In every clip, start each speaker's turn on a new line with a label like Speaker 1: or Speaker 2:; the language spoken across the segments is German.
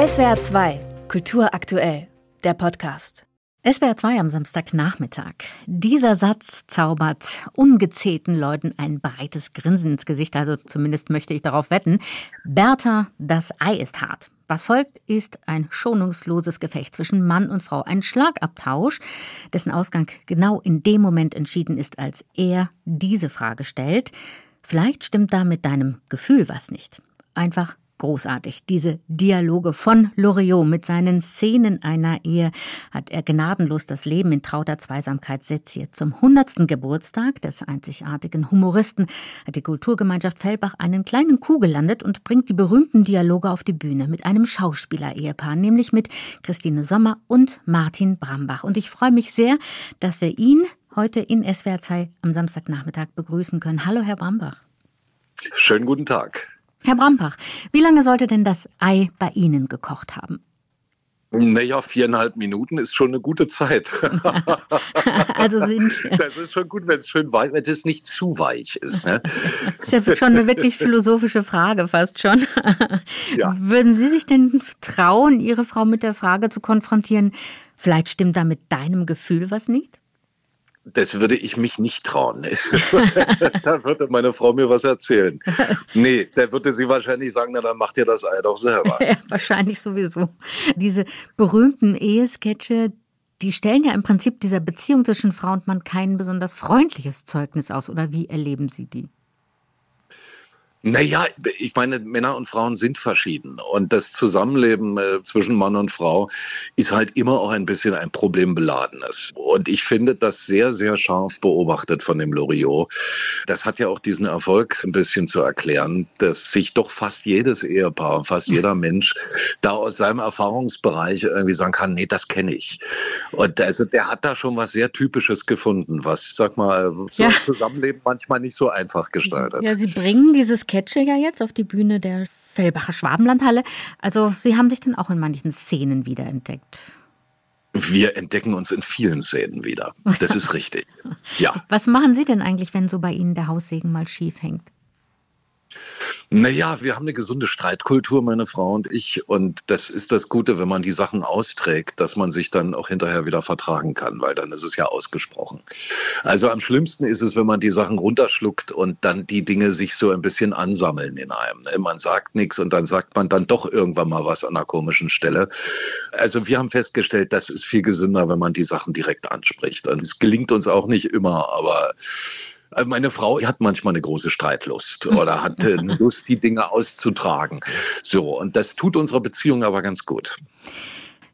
Speaker 1: SWR 2, Kultur aktuell, der Podcast.
Speaker 2: SWR 2 am Samstagnachmittag. Dieser Satz zaubert ungezählten Leuten ein breites Grinsen ins Gesicht, also zumindest möchte ich darauf wetten. Bertha, das Ei ist hart. Was folgt, ist ein schonungsloses Gefecht zwischen Mann und Frau, ein Schlagabtausch, dessen Ausgang genau in dem Moment entschieden ist, als er diese Frage stellt. Vielleicht stimmt da mit deinem Gefühl was nicht. Einfach großartig. Diese Dialoge von Loriot mit seinen Szenen einer Ehe hat er gnadenlos das Leben in trauter Zweisamkeit seziert. Zum 100. Geburtstag des einzigartigen Humoristen hat die Kulturgemeinschaft Fellbach einen kleinen Kuh gelandet und bringt die berühmten Dialoge auf die Bühne mit einem Schauspieler-Ehepaar, nämlich mit Christine Sommer und Martin Brambach. Und ich freue mich sehr, dass wir ihn heute in SWR 2 am Samstagnachmittag begrüßen können. Hallo, Herr Brambach.
Speaker 3: Schönen guten Tag.
Speaker 2: Herr Brambach, wie lange sollte denn das Ei bei Ihnen gekocht haben?
Speaker 3: Naja, viereinhalb Minuten ist schon eine gute Zeit.
Speaker 2: also sind.
Speaker 3: Das ist schon gut, wenn es schön weich, wenn es nicht zu weich ist. Ne?
Speaker 2: Das ist ja schon eine wirklich philosophische Frage, fast schon. Ja. Würden Sie sich denn trauen, Ihre Frau mit der Frage zu konfrontieren, vielleicht stimmt da mit deinem Gefühl was nicht?
Speaker 3: Das würde ich mich nicht trauen. da würde meine Frau mir was erzählen. Nee, da würde sie wahrscheinlich sagen, na dann macht ihr das Ei doch selber.
Speaker 2: ja, wahrscheinlich sowieso. Diese berühmten Ehesketche, die stellen ja im Prinzip dieser Beziehung zwischen Frau und Mann kein besonders freundliches Zeugnis aus. Oder wie erleben Sie die?
Speaker 3: Naja, ich meine, Männer und Frauen sind verschieden. Und das Zusammenleben äh, zwischen Mann und Frau ist halt immer auch ein bisschen ein problembeladenes. Und ich finde das sehr, sehr scharf beobachtet von dem Loriot. Das hat ja auch diesen Erfolg ein bisschen zu erklären, dass sich doch fast jedes Ehepaar, fast jeder Mensch da aus seinem Erfahrungsbereich irgendwie sagen kann, nee, das kenne ich. Und also der hat da schon was sehr Typisches gefunden, was, sag mal, so ja. Zusammenleben manchmal nicht so einfach gestaltet.
Speaker 2: Ja, Sie bringen dieses Sketche ja jetzt auf die Bühne der Fellbacher Schwabenlandhalle. Also Sie haben sich dann auch in manchen Szenen wiederentdeckt.
Speaker 3: Wir entdecken uns in vielen Szenen wieder. Das ist richtig. Ja.
Speaker 2: Was machen Sie denn eigentlich, wenn so bei Ihnen der Haussegen mal schief hängt?
Speaker 3: Naja, wir haben eine gesunde Streitkultur, meine Frau und ich. Und das ist das Gute, wenn man die Sachen austrägt, dass man sich dann auch hinterher wieder vertragen kann, weil dann ist es ja ausgesprochen. Also am schlimmsten ist es, wenn man die Sachen runterschluckt und dann die Dinge sich so ein bisschen ansammeln in einem. Ne? Man sagt nichts und dann sagt man dann doch irgendwann mal was an einer komischen Stelle. Also wir haben festgestellt, das ist viel gesünder, wenn man die Sachen direkt anspricht. Und es gelingt uns auch nicht immer, aber meine Frau hat manchmal eine große Streitlust oder hat äh, Lust, die Dinge auszutragen. So, und das tut unserer Beziehung aber ganz gut.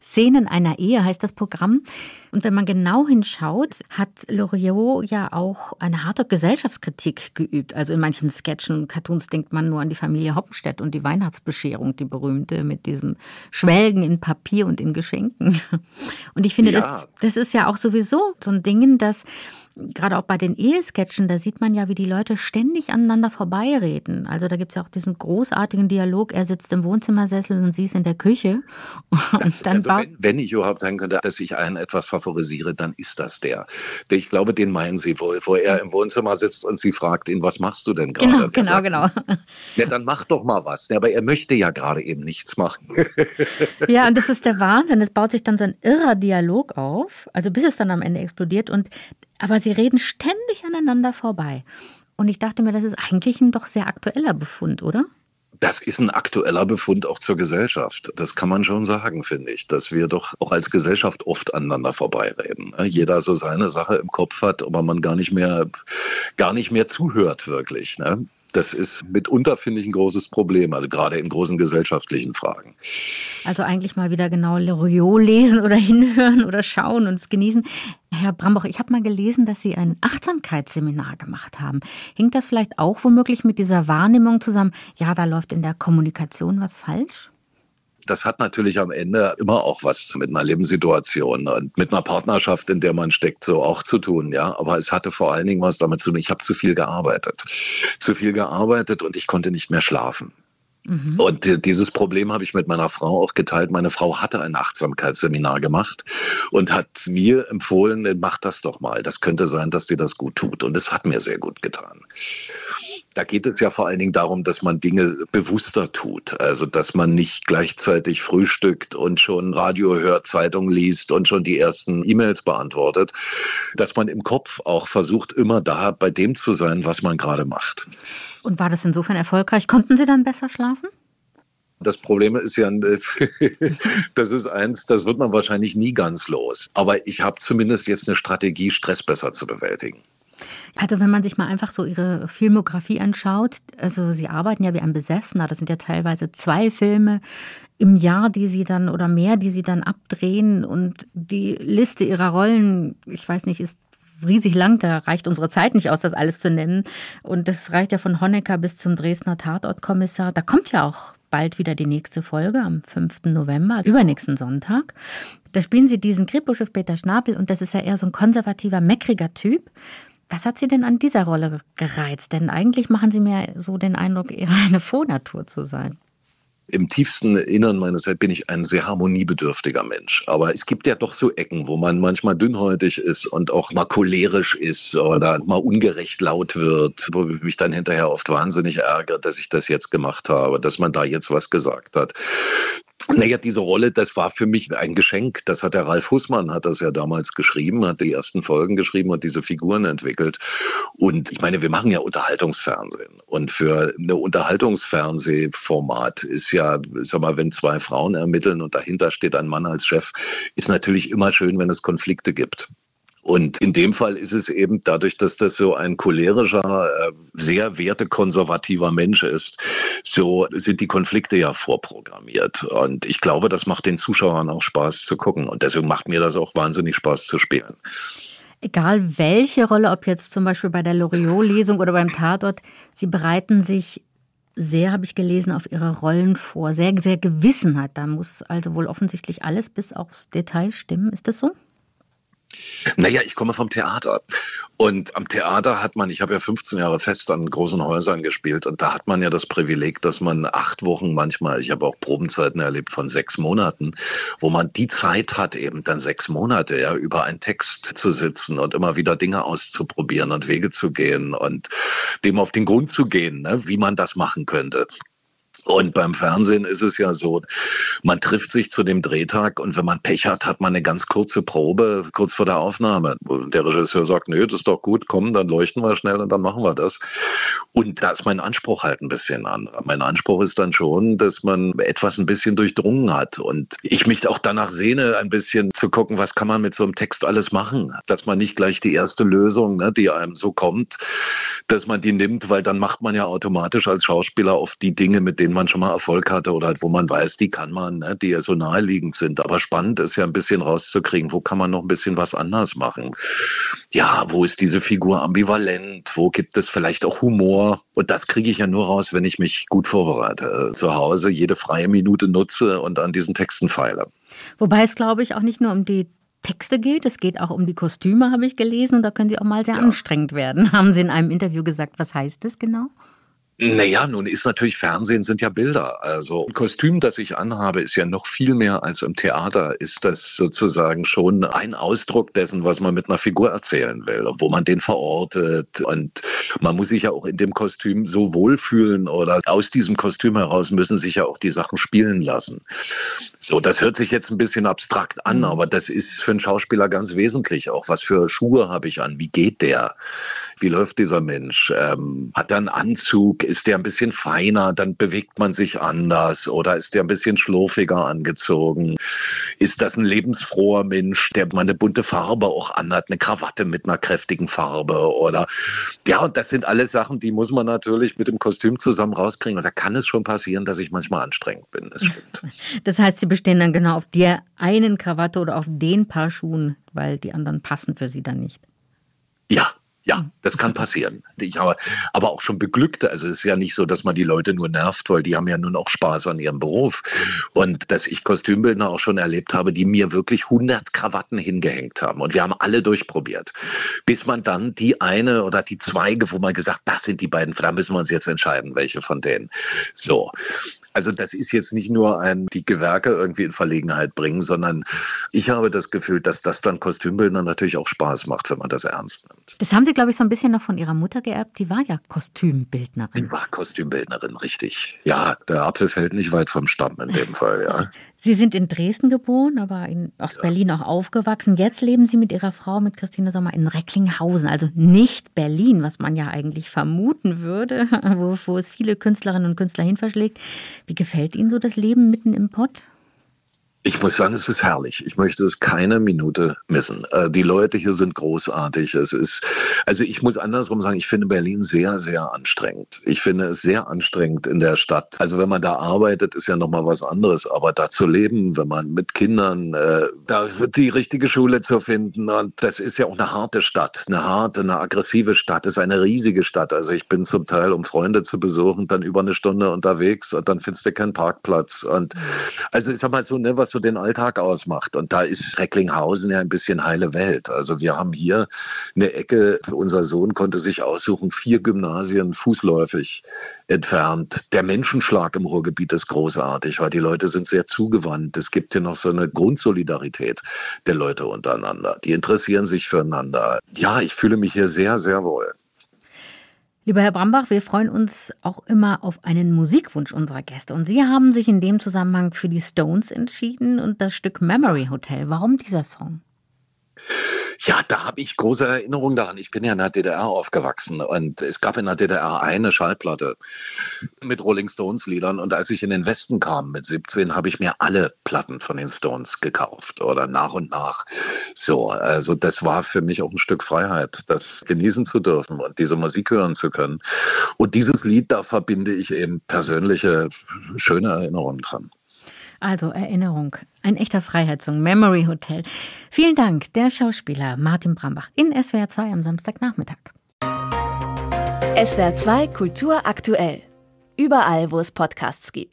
Speaker 2: Szenen einer Ehe heißt das Programm. Und wenn man genau hinschaut, hat Loriot ja auch eine harte Gesellschaftskritik geübt. Also in manchen Sketchen und Cartoons denkt man nur an die Familie Hoppenstedt und die Weihnachtsbescherung, die berühmte mit diesem Schwelgen in Papier und in Geschenken. Und ich finde, ja. das, das ist ja auch sowieso so ein Ding, dass gerade auch bei den Ehesketchen, da sieht man ja, wie die Leute ständig aneinander vorbeireden. Also da gibt es ja auch diesen großartigen Dialog, er sitzt im Wohnzimmersessel und sie ist in der Küche.
Speaker 3: Und dann also wenn, wenn, ich überhaupt sagen könnte, dass ich einen etwas favorisiere, dann ist das der. Ich glaube, den meinen Sie wohl, wo er im Wohnzimmer sitzt und sie fragt ihn, was machst du denn gerade?
Speaker 2: Genau, genau, sagt, genau.
Speaker 3: Ja, dann mach doch mal was. Ja, aber er möchte ja gerade eben nichts machen.
Speaker 2: Ja, und das ist der Wahnsinn. Es baut sich dann so ein irrer Dialog auf, also bis es dann am Ende explodiert. Und aber sie reden ständig aneinander vorbei. Und ich dachte mir, das ist eigentlich ein doch sehr aktueller Befund, oder?
Speaker 3: Das ist ein aktueller Befund auch zur Gesellschaft. Das kann man schon sagen, finde ich, dass wir doch auch als Gesellschaft oft aneinander vorbeireden. Jeder so seine Sache im Kopf hat, aber man gar nicht mehr, gar nicht mehr zuhört wirklich. Ne? Das ist mitunter, finde ich, ein großes Problem, also gerade in großen gesellschaftlichen Fragen.
Speaker 2: Also eigentlich mal wieder genau Loriot lesen oder hinhören oder schauen und es genießen. Herr Brambach, ich habe mal gelesen, dass Sie ein Achtsamkeitsseminar gemacht haben. Hinkt das vielleicht auch womöglich mit dieser Wahrnehmung zusammen, ja, da läuft in der Kommunikation was falsch?
Speaker 3: Das hat natürlich am Ende immer auch was mit einer Lebenssituation und mit einer Partnerschaft, in der man steckt, so auch zu tun, ja. Aber es hatte vor allen Dingen was damit zu tun, ich habe zu viel gearbeitet. Zu viel gearbeitet und ich konnte nicht mehr schlafen. Mhm. Und dieses Problem habe ich mit meiner Frau auch geteilt. Meine Frau hatte ein Achtsamkeitsseminar gemacht und hat mir empfohlen, mach das doch mal. Das könnte sein, dass dir das gut tut. Und es hat mir sehr gut getan. Da geht es ja vor allen Dingen darum, dass man Dinge bewusster tut. Also, dass man nicht gleichzeitig frühstückt und schon Radio hört, Zeitung liest und schon die ersten E-Mails beantwortet. Dass man im Kopf auch versucht, immer da bei dem zu sein, was man gerade macht.
Speaker 2: Und war das insofern erfolgreich? Konnten Sie dann besser schlafen?
Speaker 3: Das Problem ist ja, das ist eins, das wird man wahrscheinlich nie ganz los. Aber ich habe zumindest jetzt eine Strategie, Stress besser zu bewältigen.
Speaker 2: Also wenn man sich mal einfach so ihre Filmografie anschaut, also sie arbeiten ja wie ein Besessener, das sind ja teilweise zwei Filme im Jahr, die sie dann oder mehr, die sie dann abdrehen und die Liste ihrer Rollen, ich weiß nicht, ist riesig lang, da reicht unsere Zeit nicht aus, das alles zu nennen. Und das reicht ja von Honecker bis zum Dresdner Tatortkommissar. Da kommt ja auch bald wieder die nächste Folge am 5. November, übernächsten Sonntag. Da spielen sie diesen Krippuschiff Peter Schnabel und das ist ja eher so ein konservativer, meckriger Typ. Was hat Sie denn an dieser Rolle gereizt? Denn eigentlich machen Sie mir so den Eindruck, eher eine Frohnatur zu sein.
Speaker 3: Im tiefsten Innern meines Selbst bin ich ein sehr harmoniebedürftiger Mensch. Aber es gibt ja doch so Ecken, wo man manchmal dünnhäutig ist und auch mal cholerisch ist oder mal ungerecht laut wird, wo mich dann hinterher oft wahnsinnig ärgert, dass ich das jetzt gemacht habe, dass man da jetzt was gesagt hat. Naja, diese Rolle, das war für mich ein Geschenk. Das hat der Ralf Hussmann, hat das ja damals geschrieben, hat die ersten Folgen geschrieben und diese Figuren entwickelt. Und ich meine, wir machen ja Unterhaltungsfernsehen. Und für eine Unterhaltungsfernsehformat ist ja, sag mal, wenn zwei Frauen ermitteln und dahinter steht ein Mann als Chef, ist natürlich immer schön, wenn es Konflikte gibt. Und in dem Fall ist es eben dadurch, dass das so ein cholerischer, äh, sehr wertekonservativer Mensch ist, so sind die Konflikte ja vorprogrammiert. Und ich glaube, das macht den Zuschauern auch Spaß zu gucken. Und deswegen macht mir das auch wahnsinnig Spaß zu spielen.
Speaker 2: Egal welche Rolle, ob jetzt zum Beispiel bei der Loriot-Lesung oder beim Tatort, Sie bereiten sich sehr, habe ich gelesen, auf ihre Rollen vor. Sehr, sehr Gewissenheit. Da muss also wohl offensichtlich alles bis aufs Detail stimmen. Ist das so?
Speaker 3: Naja, ich komme vom Theater. Und am Theater hat man, ich habe ja 15 Jahre fest an großen Häusern gespielt und da hat man ja das Privileg, dass man acht Wochen manchmal, ich habe auch Probenzeiten erlebt von sechs Monaten, wo man die Zeit hat, eben dann sechs Monate, ja, über einen Text zu sitzen und immer wieder Dinge auszuprobieren und Wege zu gehen und dem auf den Grund zu gehen, ne, wie man das machen könnte. Und beim Fernsehen ist es ja so, man trifft sich zu dem Drehtag und wenn man Pech hat, hat man eine ganz kurze Probe kurz vor der Aufnahme. Der Regisseur sagt, nö, das ist doch gut, komm, dann leuchten wir schnell und dann machen wir das. Und da ist mein Anspruch halt ein bisschen anderer. Mein Anspruch ist dann schon, dass man etwas ein bisschen durchdrungen hat und ich mich auch danach sehne, ein bisschen zu gucken, was kann man mit so einem Text alles machen. Dass man nicht gleich die erste Lösung, ne, die einem so kommt, dass man die nimmt, weil dann macht man ja automatisch als Schauspieler oft die Dinge, mit denen man schon mal Erfolg hatte oder halt, wo man weiß, die kann man, ne, die ja so naheliegend sind. Aber spannend ist ja ein bisschen rauszukriegen, wo kann man noch ein bisschen was anders machen. Ja, wo ist diese Figur ambivalent? Wo gibt es vielleicht auch Humor? Und das kriege ich ja nur raus, wenn ich mich gut vorbereite. Zu Hause jede freie Minute nutze und an diesen Texten feile.
Speaker 2: Wobei es, glaube ich, auch nicht nur um die Texte geht. Es geht auch um die Kostüme, habe ich gelesen. Und da können sie auch mal sehr ja. anstrengend werden. Haben Sie in einem Interview gesagt, was heißt das genau?
Speaker 3: Naja, nun ist natürlich Fernsehen sind ja Bilder. Also ein Kostüm, das ich anhabe, ist ja noch viel mehr als im Theater. Ist das sozusagen schon ein Ausdruck dessen, was man mit einer Figur erzählen will, wo man den verortet. Und man muss sich ja auch in dem Kostüm so wohlfühlen oder aus diesem Kostüm heraus müssen sich ja auch die Sachen spielen lassen. So, das hört sich jetzt ein bisschen abstrakt an, mhm. aber das ist für einen Schauspieler ganz wesentlich auch. Was für Schuhe habe ich an? Wie geht der? Wie läuft dieser Mensch? Ähm, hat er einen Anzug? Ist der ein bisschen feiner? Dann bewegt man sich anders. Oder ist der ein bisschen schlurfiger angezogen? Ist das ein lebensfroher Mensch, der mal eine bunte Farbe auch anhat? Eine Krawatte mit einer kräftigen Farbe? Oder, ja, und das sind alles Sachen, die muss man natürlich mit dem Kostüm zusammen rauskriegen. Und da kann es schon passieren, dass ich manchmal anstrengend bin. Das stimmt.
Speaker 2: Das heißt, Sie bestehen dann genau auf der einen Krawatte oder auf den Paar Schuhen, weil die anderen passen für Sie dann nicht.
Speaker 3: Ja, ja, das kann passieren. Ich habe aber auch schon Beglückte. Also es ist ja nicht so, dass man die Leute nur nervt, weil die haben ja nun auch Spaß an ihrem Beruf. Und dass ich Kostümbildner auch schon erlebt habe, die mir wirklich 100 Krawatten hingehängt haben. Und wir haben alle durchprobiert. Bis man dann die eine oder die zwei, wo man gesagt, das sind die beiden, da müssen wir uns jetzt entscheiden, welche von denen. So. Also das ist jetzt nicht nur ein, die Gewerke irgendwie in Verlegenheit bringen, sondern ich habe das Gefühl, dass das dann Kostümbildner natürlich auch Spaß macht, wenn man das ernst nimmt.
Speaker 2: Das haben Sie, glaube ich, so ein bisschen noch von Ihrer Mutter geerbt. Die war ja Kostümbildnerin.
Speaker 3: Die war Kostümbildnerin, richtig. Ja, der Apfel fällt nicht weit vom Stamm in dem Fall, ja.
Speaker 2: Sie sind in Dresden geboren, aber in Ostberlin ja. auch aufgewachsen. Jetzt leben Sie mit Ihrer Frau, mit Christine Sommer, in Recklinghausen, also nicht Berlin, was man ja eigentlich vermuten würde, wo, wo es viele Künstlerinnen und Künstler hin verschlägt. Wie gefällt Ihnen so das Leben mitten im Pott?
Speaker 3: Ich muss sagen, es ist herrlich. Ich möchte es keine Minute missen. Äh, die Leute hier sind großartig. Es ist, also ich muss andersrum sagen, ich finde Berlin sehr, sehr anstrengend. Ich finde es sehr anstrengend in der Stadt. Also wenn man da arbeitet, ist ja nochmal was anderes. Aber da zu leben, wenn man mit Kindern, äh, da die richtige Schule zu finden. Und das ist ja auch eine harte Stadt. Eine harte, eine aggressive Stadt. Es ist eine riesige Stadt. Also ich bin zum Teil, um Freunde zu besuchen, dann über eine Stunde unterwegs und dann findest du keinen Parkplatz. Und also ich sag mal so, ne, was so den Alltag ausmacht. Und da ist Recklinghausen ja ein bisschen heile Welt. Also wir haben hier eine Ecke, unser Sohn konnte sich aussuchen, vier Gymnasien fußläufig entfernt. Der Menschenschlag im Ruhrgebiet ist großartig, weil die Leute sind sehr zugewandt. Es gibt hier noch so eine Grundsolidarität der Leute untereinander. Die interessieren sich füreinander. Ja, ich fühle mich hier sehr, sehr wohl.
Speaker 2: Lieber Herr Brambach, wir freuen uns auch immer auf einen Musikwunsch unserer Gäste. Und Sie haben sich in dem Zusammenhang für die Stones entschieden und das Stück Memory Hotel. Warum dieser Song?
Speaker 3: Ja, da habe ich große Erinnerungen daran. Ich bin ja in der DDR aufgewachsen und es gab in der DDR eine Schallplatte mit Rolling Stones Liedern und als ich in den Westen kam mit 17, habe ich mir alle Platten von den Stones gekauft oder nach und nach. So, also das war für mich auch ein Stück Freiheit, das genießen zu dürfen und diese Musik hören zu können. Und dieses Lied, da verbinde ich eben persönliche schöne Erinnerungen dran.
Speaker 2: Also Erinnerung, ein echter Freiheitssong, Memory Hotel. Vielen Dank, der Schauspieler Martin Brambach in SWR 2 am Samstagnachmittag.
Speaker 1: SWR 2 Kultur aktuell. Überall, wo es Podcasts gibt.